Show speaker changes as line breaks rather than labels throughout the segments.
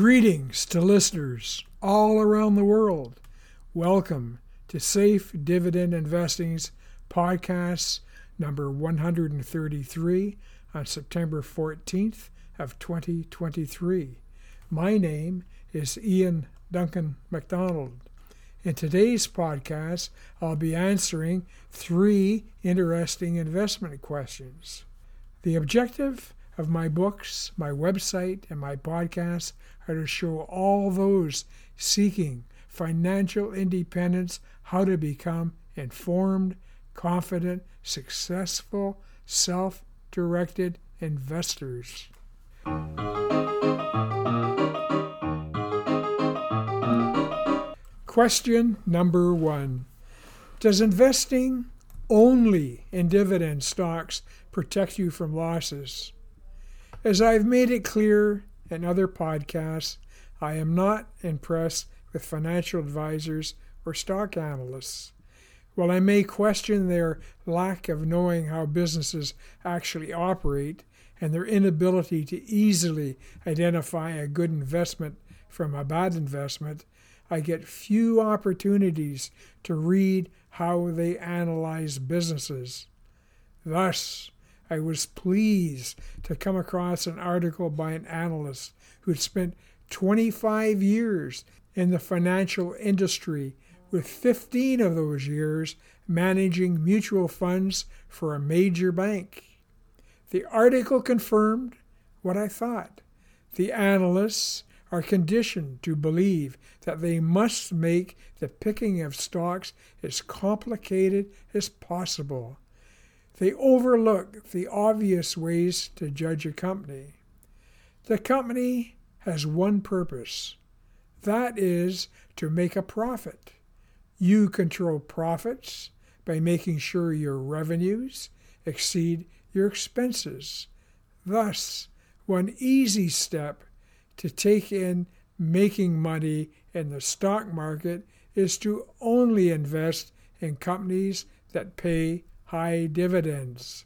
Greetings to listeners all around the world. Welcome to Safe Dividend Investing's podcast number 133 on September 14th of 2023. My name is Ian Duncan MacDonald. In today's podcast, I'll be answering three interesting investment questions. The objective of my books, my website, and my podcast are to show all those seeking financial independence how to become informed, confident, successful, self directed investors. Question number one Does investing only in dividend stocks protect you from losses? As I've made it clear in other podcasts, I am not impressed with financial advisors or stock analysts. While I may question their lack of knowing how businesses actually operate and their inability to easily identify a good investment from a bad investment, I get few opportunities to read how they analyze businesses. Thus, I was pleased to come across an article by an analyst who'd spent 25 years in the financial industry, with 15 of those years managing mutual funds for a major bank. The article confirmed what I thought. The analysts are conditioned to believe that they must make the picking of stocks as complicated as possible. They overlook the obvious ways to judge a company. The company has one purpose that is to make a profit. You control profits by making sure your revenues exceed your expenses. Thus, one easy step to take in making money in the stock market is to only invest in companies that pay high dividends.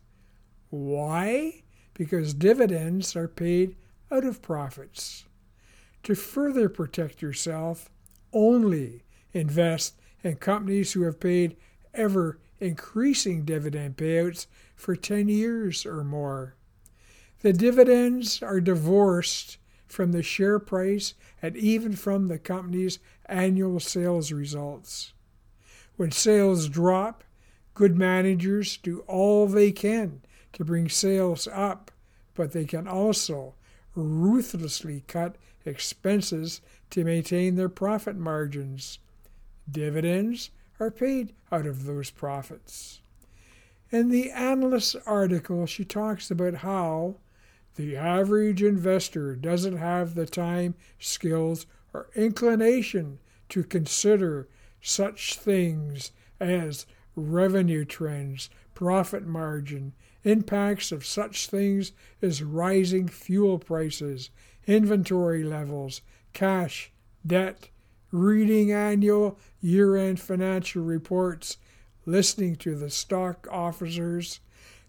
Why? Because dividends are paid out of profits. To further protect yourself, only invest in companies who have paid ever increasing dividend payouts for 10 years or more. The dividends are divorced from the share price and even from the company's annual sales results. When sales drop, Good managers do all they can to bring sales up, but they can also ruthlessly cut expenses to maintain their profit margins. Dividends are paid out of those profits. In the analyst article, she talks about how the average investor doesn't have the time, skills, or inclination to consider such things as revenue trends, profit margin, impacts of such things as rising fuel prices, inventory levels, cash, debt, reading annual year end financial reports, listening to the stock officers,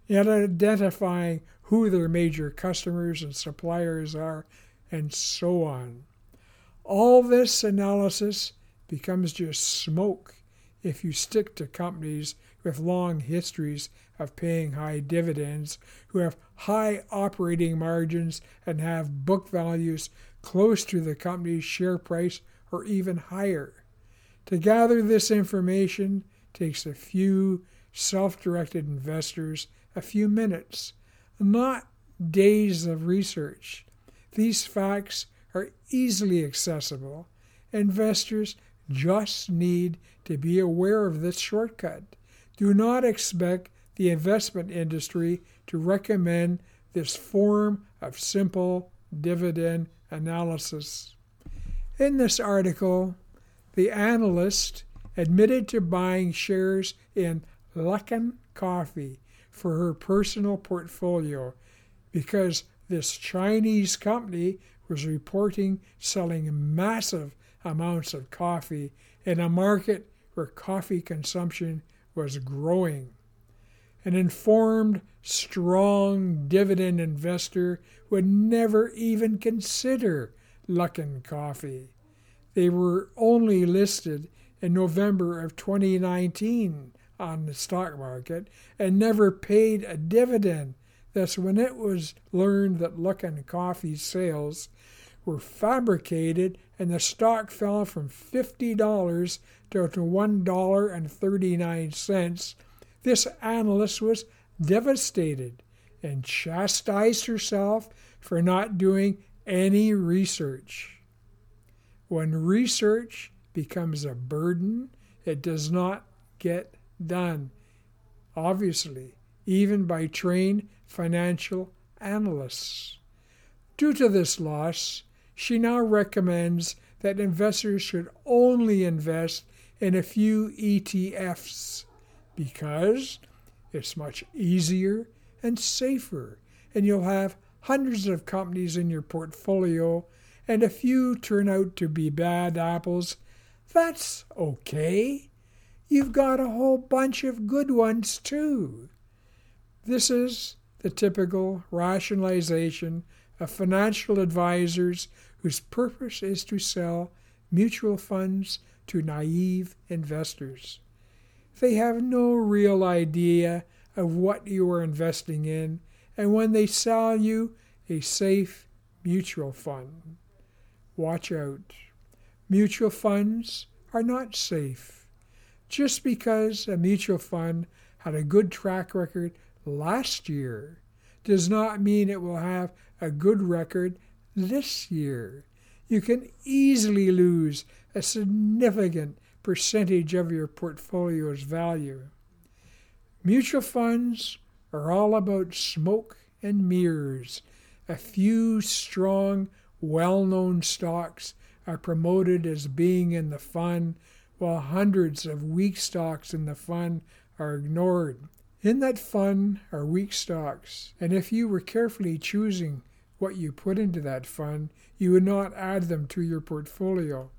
and identifying who their major customers and suppliers are, and so on. All this analysis becomes just smoke if you stick to companies with long histories of paying high dividends, who have high operating margins and have book values close to the company's share price or even higher. To gather this information takes a few self directed investors a few minutes, not days of research. These facts are easily accessible. Investors just need to be aware of this shortcut. Do not expect the investment industry to recommend this form of simple dividend analysis. In this article, the analyst admitted to buying shares in Luckin Coffee for her personal portfolio because this Chinese company was reporting selling massive amounts of coffee in a market where coffee consumption was growing. An informed, strong dividend investor would never even consider Luckin Coffee. They were only listed in November of 2019 on the stock market and never paid a dividend. Thus, when it was learned that Luckin Coffee sales were fabricated and the stock fell from $50 to $1.39, this analyst was devastated and chastised herself for not doing any research. When research becomes a burden, it does not get done. Obviously, even by trained financial analysts. Due to this loss, she now recommends that investors should only invest in a few ETFs because it's much easier and safer, and you'll have hundreds of companies in your portfolio, and a few turn out to be bad apples. That's okay. You've got a whole bunch of good ones too. This is the typical rationalization of financial advisors whose purpose is to sell mutual funds to naive investors. They have no real idea of what you are investing in, and when they sell you a safe mutual fund, watch out. Mutual funds are not safe. Just because a mutual fund had a good track record last year does not mean it will have a good record this year. You can easily lose a significant percentage of your portfolio's value. Mutual funds are all about smoke and mirrors. A few strong, well known stocks are promoted as being in the fund, while hundreds of weak stocks in the fund are ignored. In that fund are weak stocks, and if you were carefully choosing what you put into that fund, you would not add them to your portfolio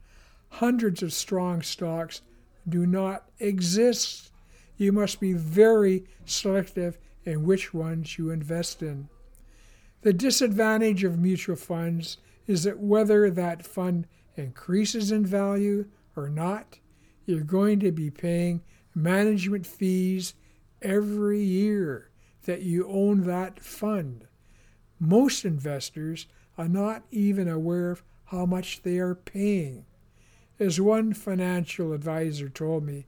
hundreds of strong stocks do not exist. You must be very selective in which ones you invest in. The disadvantage of mutual funds is that whether that fund increases in value or not, you're going to be paying management fees every year that you own that fund. Most investors are not even aware of how much they are paying. As one financial advisor told me,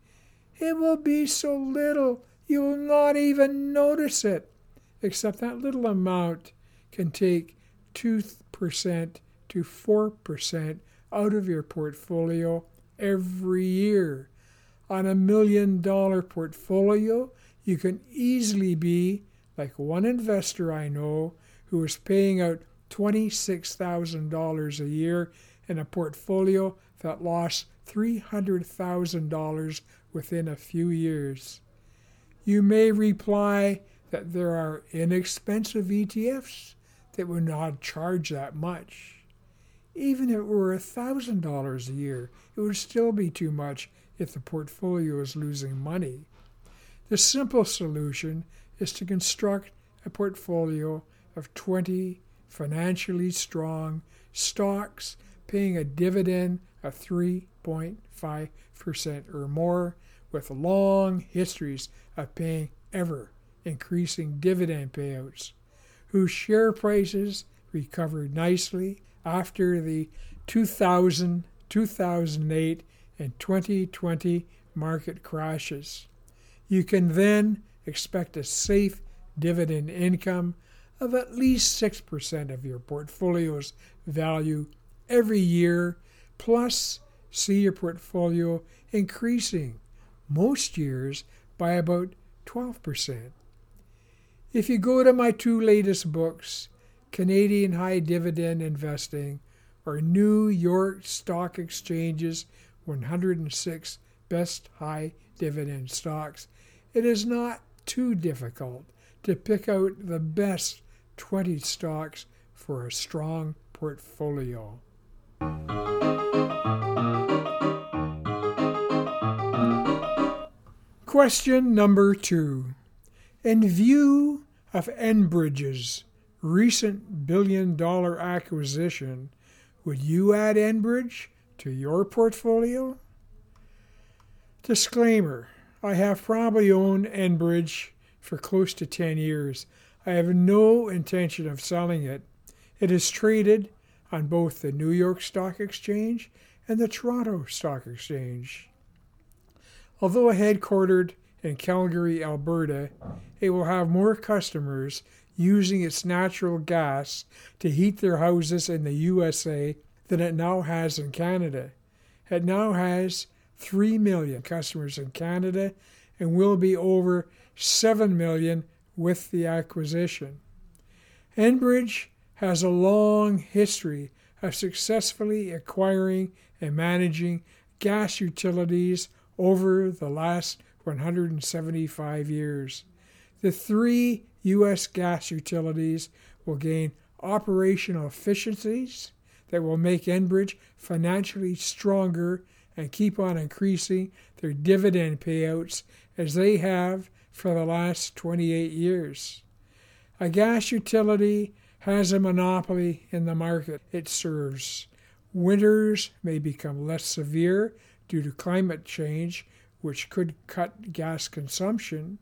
it will be so little you will not even notice it, except that little amount can take 2% to 4% out of your portfolio every year. On a million dollar portfolio, you can easily be like one investor I know who is paying out $26,000 a year in a portfolio that lost $300,000 within a few years. You may reply that there are inexpensive ETFs that would not charge that much. Even if it were $1,000 a year, it would still be too much if the portfolio is losing money. The simple solution is to construct a portfolio of 20 financially strong stocks paying a dividend of 3.5% or more, with long histories of paying ever increasing dividend payouts, whose share prices recovered nicely after the 2000, 2008, and 2020 market crashes. You can then expect a safe dividend income of at least 6% of your portfolio's value every year, plus see your portfolio increasing most years by about 12%. If you go to my two latest books, Canadian High Dividend Investing or New York Stock Exchange's 106 Best High Dividend Stocks, it is not too difficult to pick out the best 20 stocks for a strong portfolio. Question number two. In view of Enbridge's recent billion dollar acquisition, Would you add Enbridge to your portfolio? Disclaimer I have probably owned Enbridge for close to 10 years. I have no intention of selling it. It is traded on both the New York Stock Exchange and the Toronto Stock Exchange. Although headquartered in Calgary, Alberta, it will have more customers using its natural gas to heat their houses in the USA than it now has in Canada. It now has 3 million customers in Canada and will be over 7 million with the acquisition. Enbridge has a long history of successfully acquiring and managing gas utilities over the last 175 years. The three U.S. gas utilities will gain operational efficiencies that will make Enbridge financially stronger and keep on increasing their dividend payouts as they have for the last 28 years. A gas utility has a monopoly in the market it serves. Winters may become less severe due to climate change, which could cut gas consumption,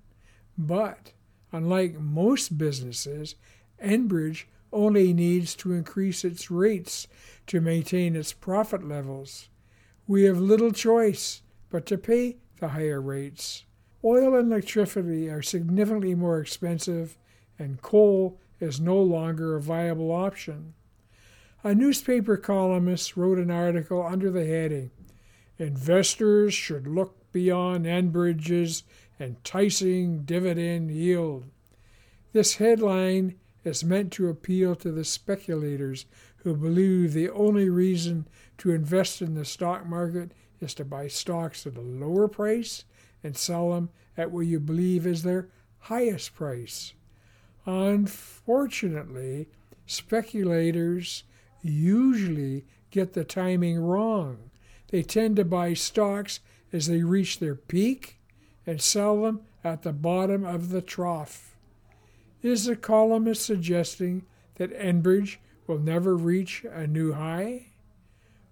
but unlike most businesses, Enbridge only needs to increase its rates to maintain its profit levels we have little choice but to pay the higher rates. Oil and electricity are significantly more expensive, and coal is no longer a viable option. A newspaper columnist wrote an article under the heading Investors should look beyond Enbridge's enticing dividend yield. This headline is meant to appeal to the speculators who believe the only reason to invest in the stock market is to buy stocks at a lower price and sell them at what you believe is their highest price. Unfortunately, speculators usually get the timing wrong. They tend to buy stocks as they reach their peak and sell them at the bottom of the trough. Is the columnist suggesting that Enbridge will never reach a new high?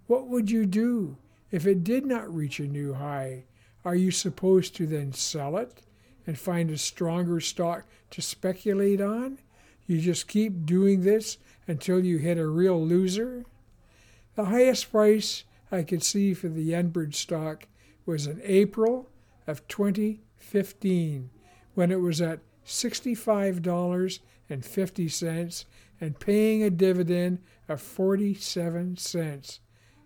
What would you do if it did not reach a new high? Are you supposed to then sell it and find a stronger stock to speculate on? You just keep doing this until you hit a real loser? The highest price I could see for the Enbridge stock was in April of 2015 when it was at $65.50 and paying a dividend of 47 cents.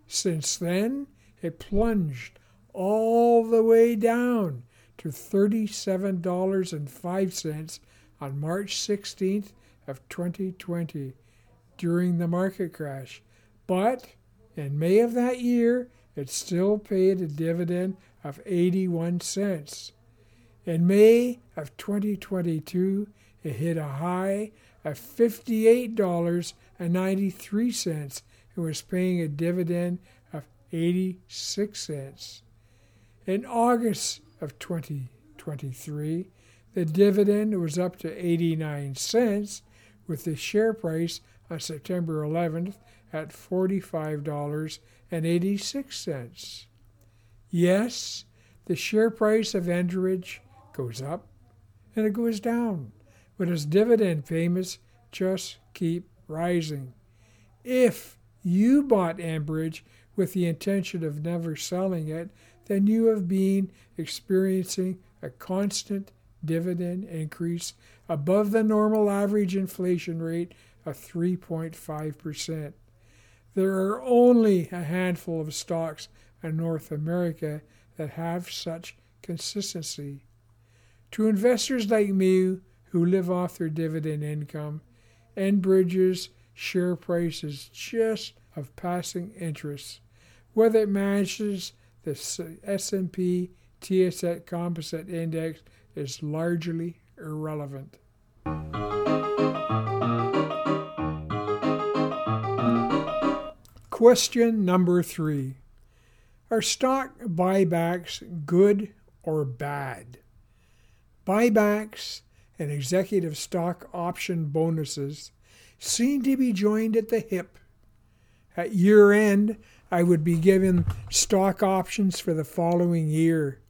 Since then, it plunged all the way down to $37.05 on March 16th of 2020 during the market crash. But in May of that year, it still paid a dividend of 81 cents. In May of 2022, it hit a high of $58.93 and was paying a dividend of 86 cents. In August of 2023, the dividend was up to 89 cents, with the share price on September 11th at $45.86. Yes, the share price of Enbridge goes up and it goes down, but its dividend payments just keep rising. If you bought Enbridge with the intention of never selling it, then you have been experiencing a constant dividend increase above the normal average inflation rate of 3.5%. There are only a handful of stocks in North America that have such consistency. To investors like me who live off their dividend income, Enbridge's share price is just of passing interest. Whether it matches the S&P TSX Composite Index is largely irrelevant. Question number three Are stock buybacks good or bad? Buybacks and executive stock option bonuses seem to be joined at the hip At year end, I would be given stock options for the following year.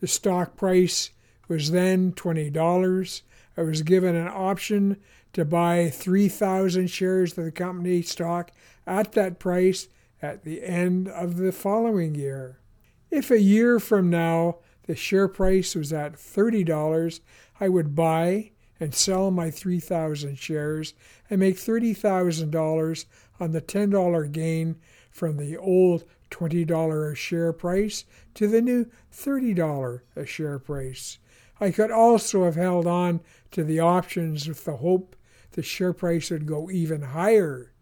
The stock price was then $20. I was given an option to buy 3,000 shares of the company stock at that price at the end of the following year. If a year from now the share price was at $30, I would buy and sell my 3,000 shares and make $30,000 on the $10 gain from the old $20 a share price to the new $30 a share price. I could also have held on to the options with the hope the share price would go even higher.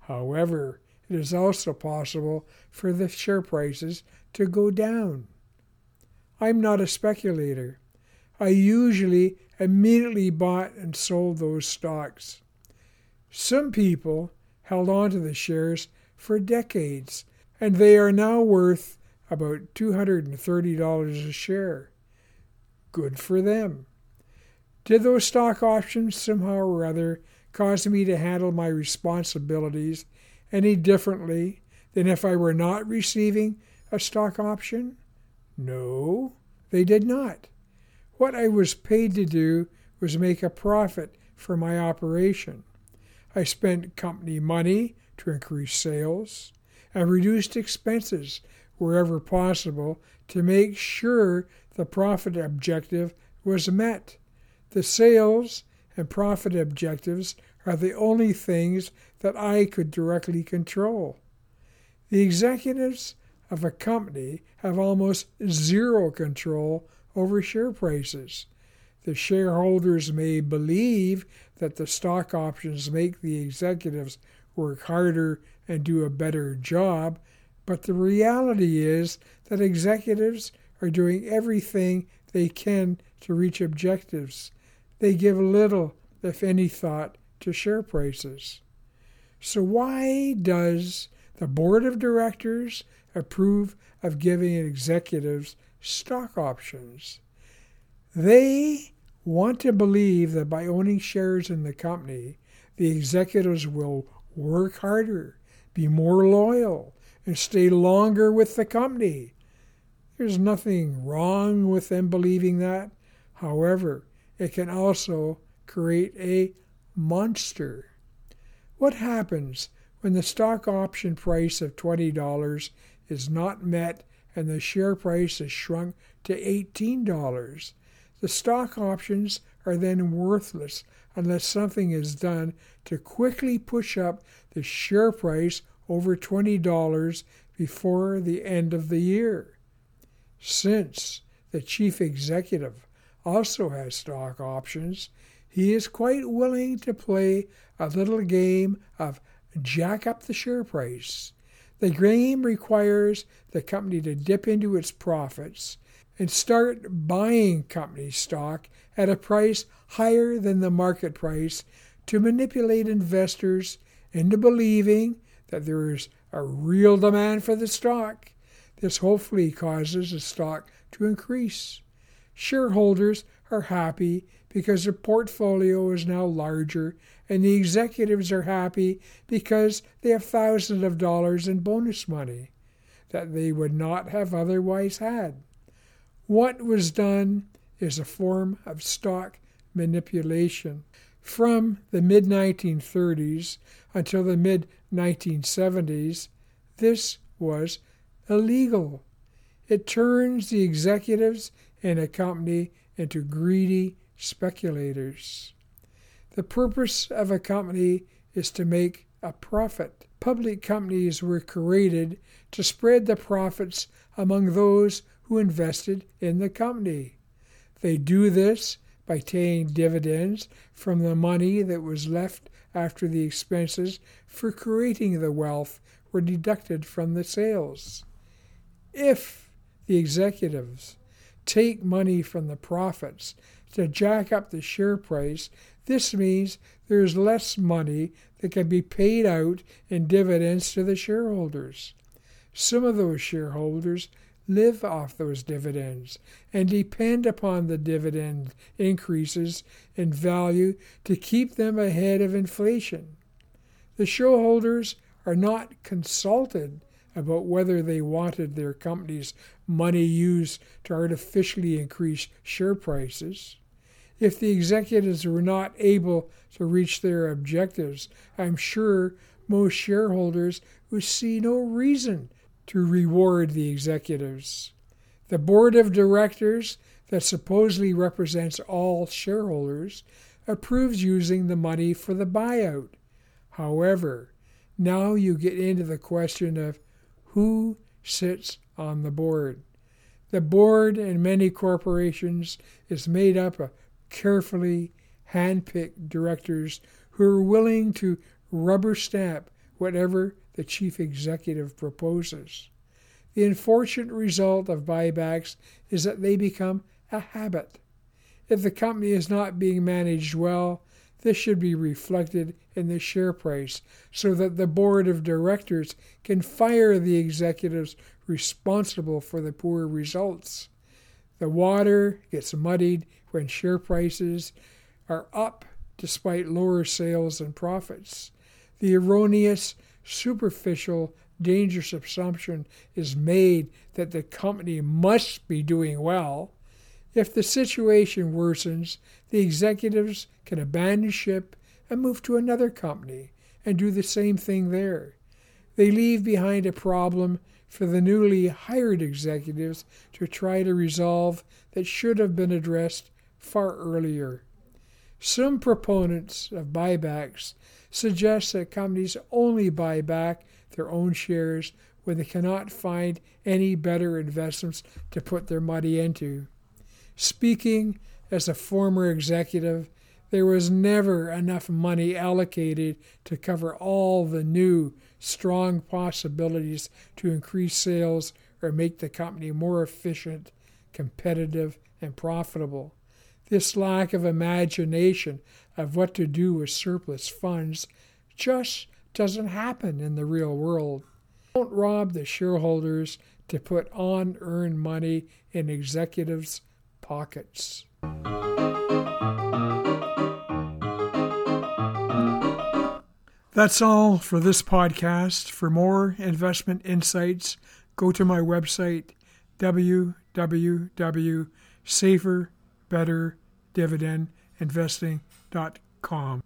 However, it is also possible for the share prices to go down. I'm not a speculator. I usually immediately bought and sold those stocks. Some people held on to the shares for decades, and they are now worth about $230 a share. Good for them. Did those stock options somehow or other cause me to handle my responsibilities any differently than if I were not receiving a stock option? No, they did not. What I was paid to do was make a profit for my operation. I spent company money to increase sales and reduced expenses wherever possible to make sure the profit objective was met. The sales and profit objectives are the only things that I could directly control. The executives of a company have almost zero control over share prices. The shareholders may believe that the stock options make the executives work harder and do a better job, but the reality is that executives are doing everything they can to reach objectives. They give little, if any, thought to share prices. So, why does the board of directors approve of giving executives stock options? They want to believe that by owning shares in the company, the executives will work harder, be more loyal, and stay longer with the company. There's nothing wrong with them believing that. However, it can also create a monster. What happens when the stock option price of $20 is not met and the share price has shrunk to $18? The stock options are then worthless unless something is done to quickly push up the share price over $20 before the end of the year. Since the chief executive also has stock options, he is quite willing to play a little game of jack up the share price. The game requires the company to dip into its profits and start buying company stock at a price higher than the market price to manipulate investors into believing that there is a real demand for the stock. This hopefully causes the stock to increase. Shareholders are happy because their portfolio is now larger, and the executives are happy because they have thousands of dollars in bonus money that they would not have otherwise had. What was done is a form of stock manipulation. From the mid 1930s until the mid 1970s, this was illegal. It turns the executives in a company into greedy speculators. The purpose of a company is to make a profit. Public companies were created to spread the profits among those who invested in the company. They do this by paying dividends from the money that was left after the expenses for creating the wealth were deducted from the sales. If the executives take money from the profits to jack up the share price, this means there is less money that can be paid out in dividends to the shareholders. Some of those shareholders live off those dividends and depend upon the dividend increases in value to keep them ahead of inflation. The shareholders are not consulted about whether they wanted their company's money used to artificially increase share prices. If the executives were not able to reach their objectives, I'm sure most shareholders would see no reason to reward the executives. The board of directors, that supposedly represents all shareholders, approves using the money for the buyout. However, now you get into the question of who sits on the board. The board in many corporations is made up of carefully hand-picked directors who are willing to rubber stamp whatever the chief executive proposes. The unfortunate result of buybacks is that they become a habit. If the company is not being managed well, this should be reflected in the share price so that the board of directors can fire the executives responsible for the poor results. The water gets muddied when share prices are up despite lower sales and profits. The erroneous, superficial, dangerous assumption is made that the company must be doing well if the situation worsens, the executives can abandon ship and move to another company and do the same thing there. They leave behind a problem for the newly hired executives to try to resolve that should have been addressed far earlier. Some proponents of buybacks suggest that companies only buy back their own shares when they cannot find any better investments to put their money into. Speaking as a former executive, there was never enough money allocated to cover all the new, strong possibilities to increase sales or make the company more efficient, competitive, and profitable. This lack of imagination of what to do with surplus funds just doesn't happen in the real world. Don't rob the shareholders to put on earned money in executives' pockets. That's all for this podcast. For more investment insights, go to my website www.saferbetterdividendinvesting.com.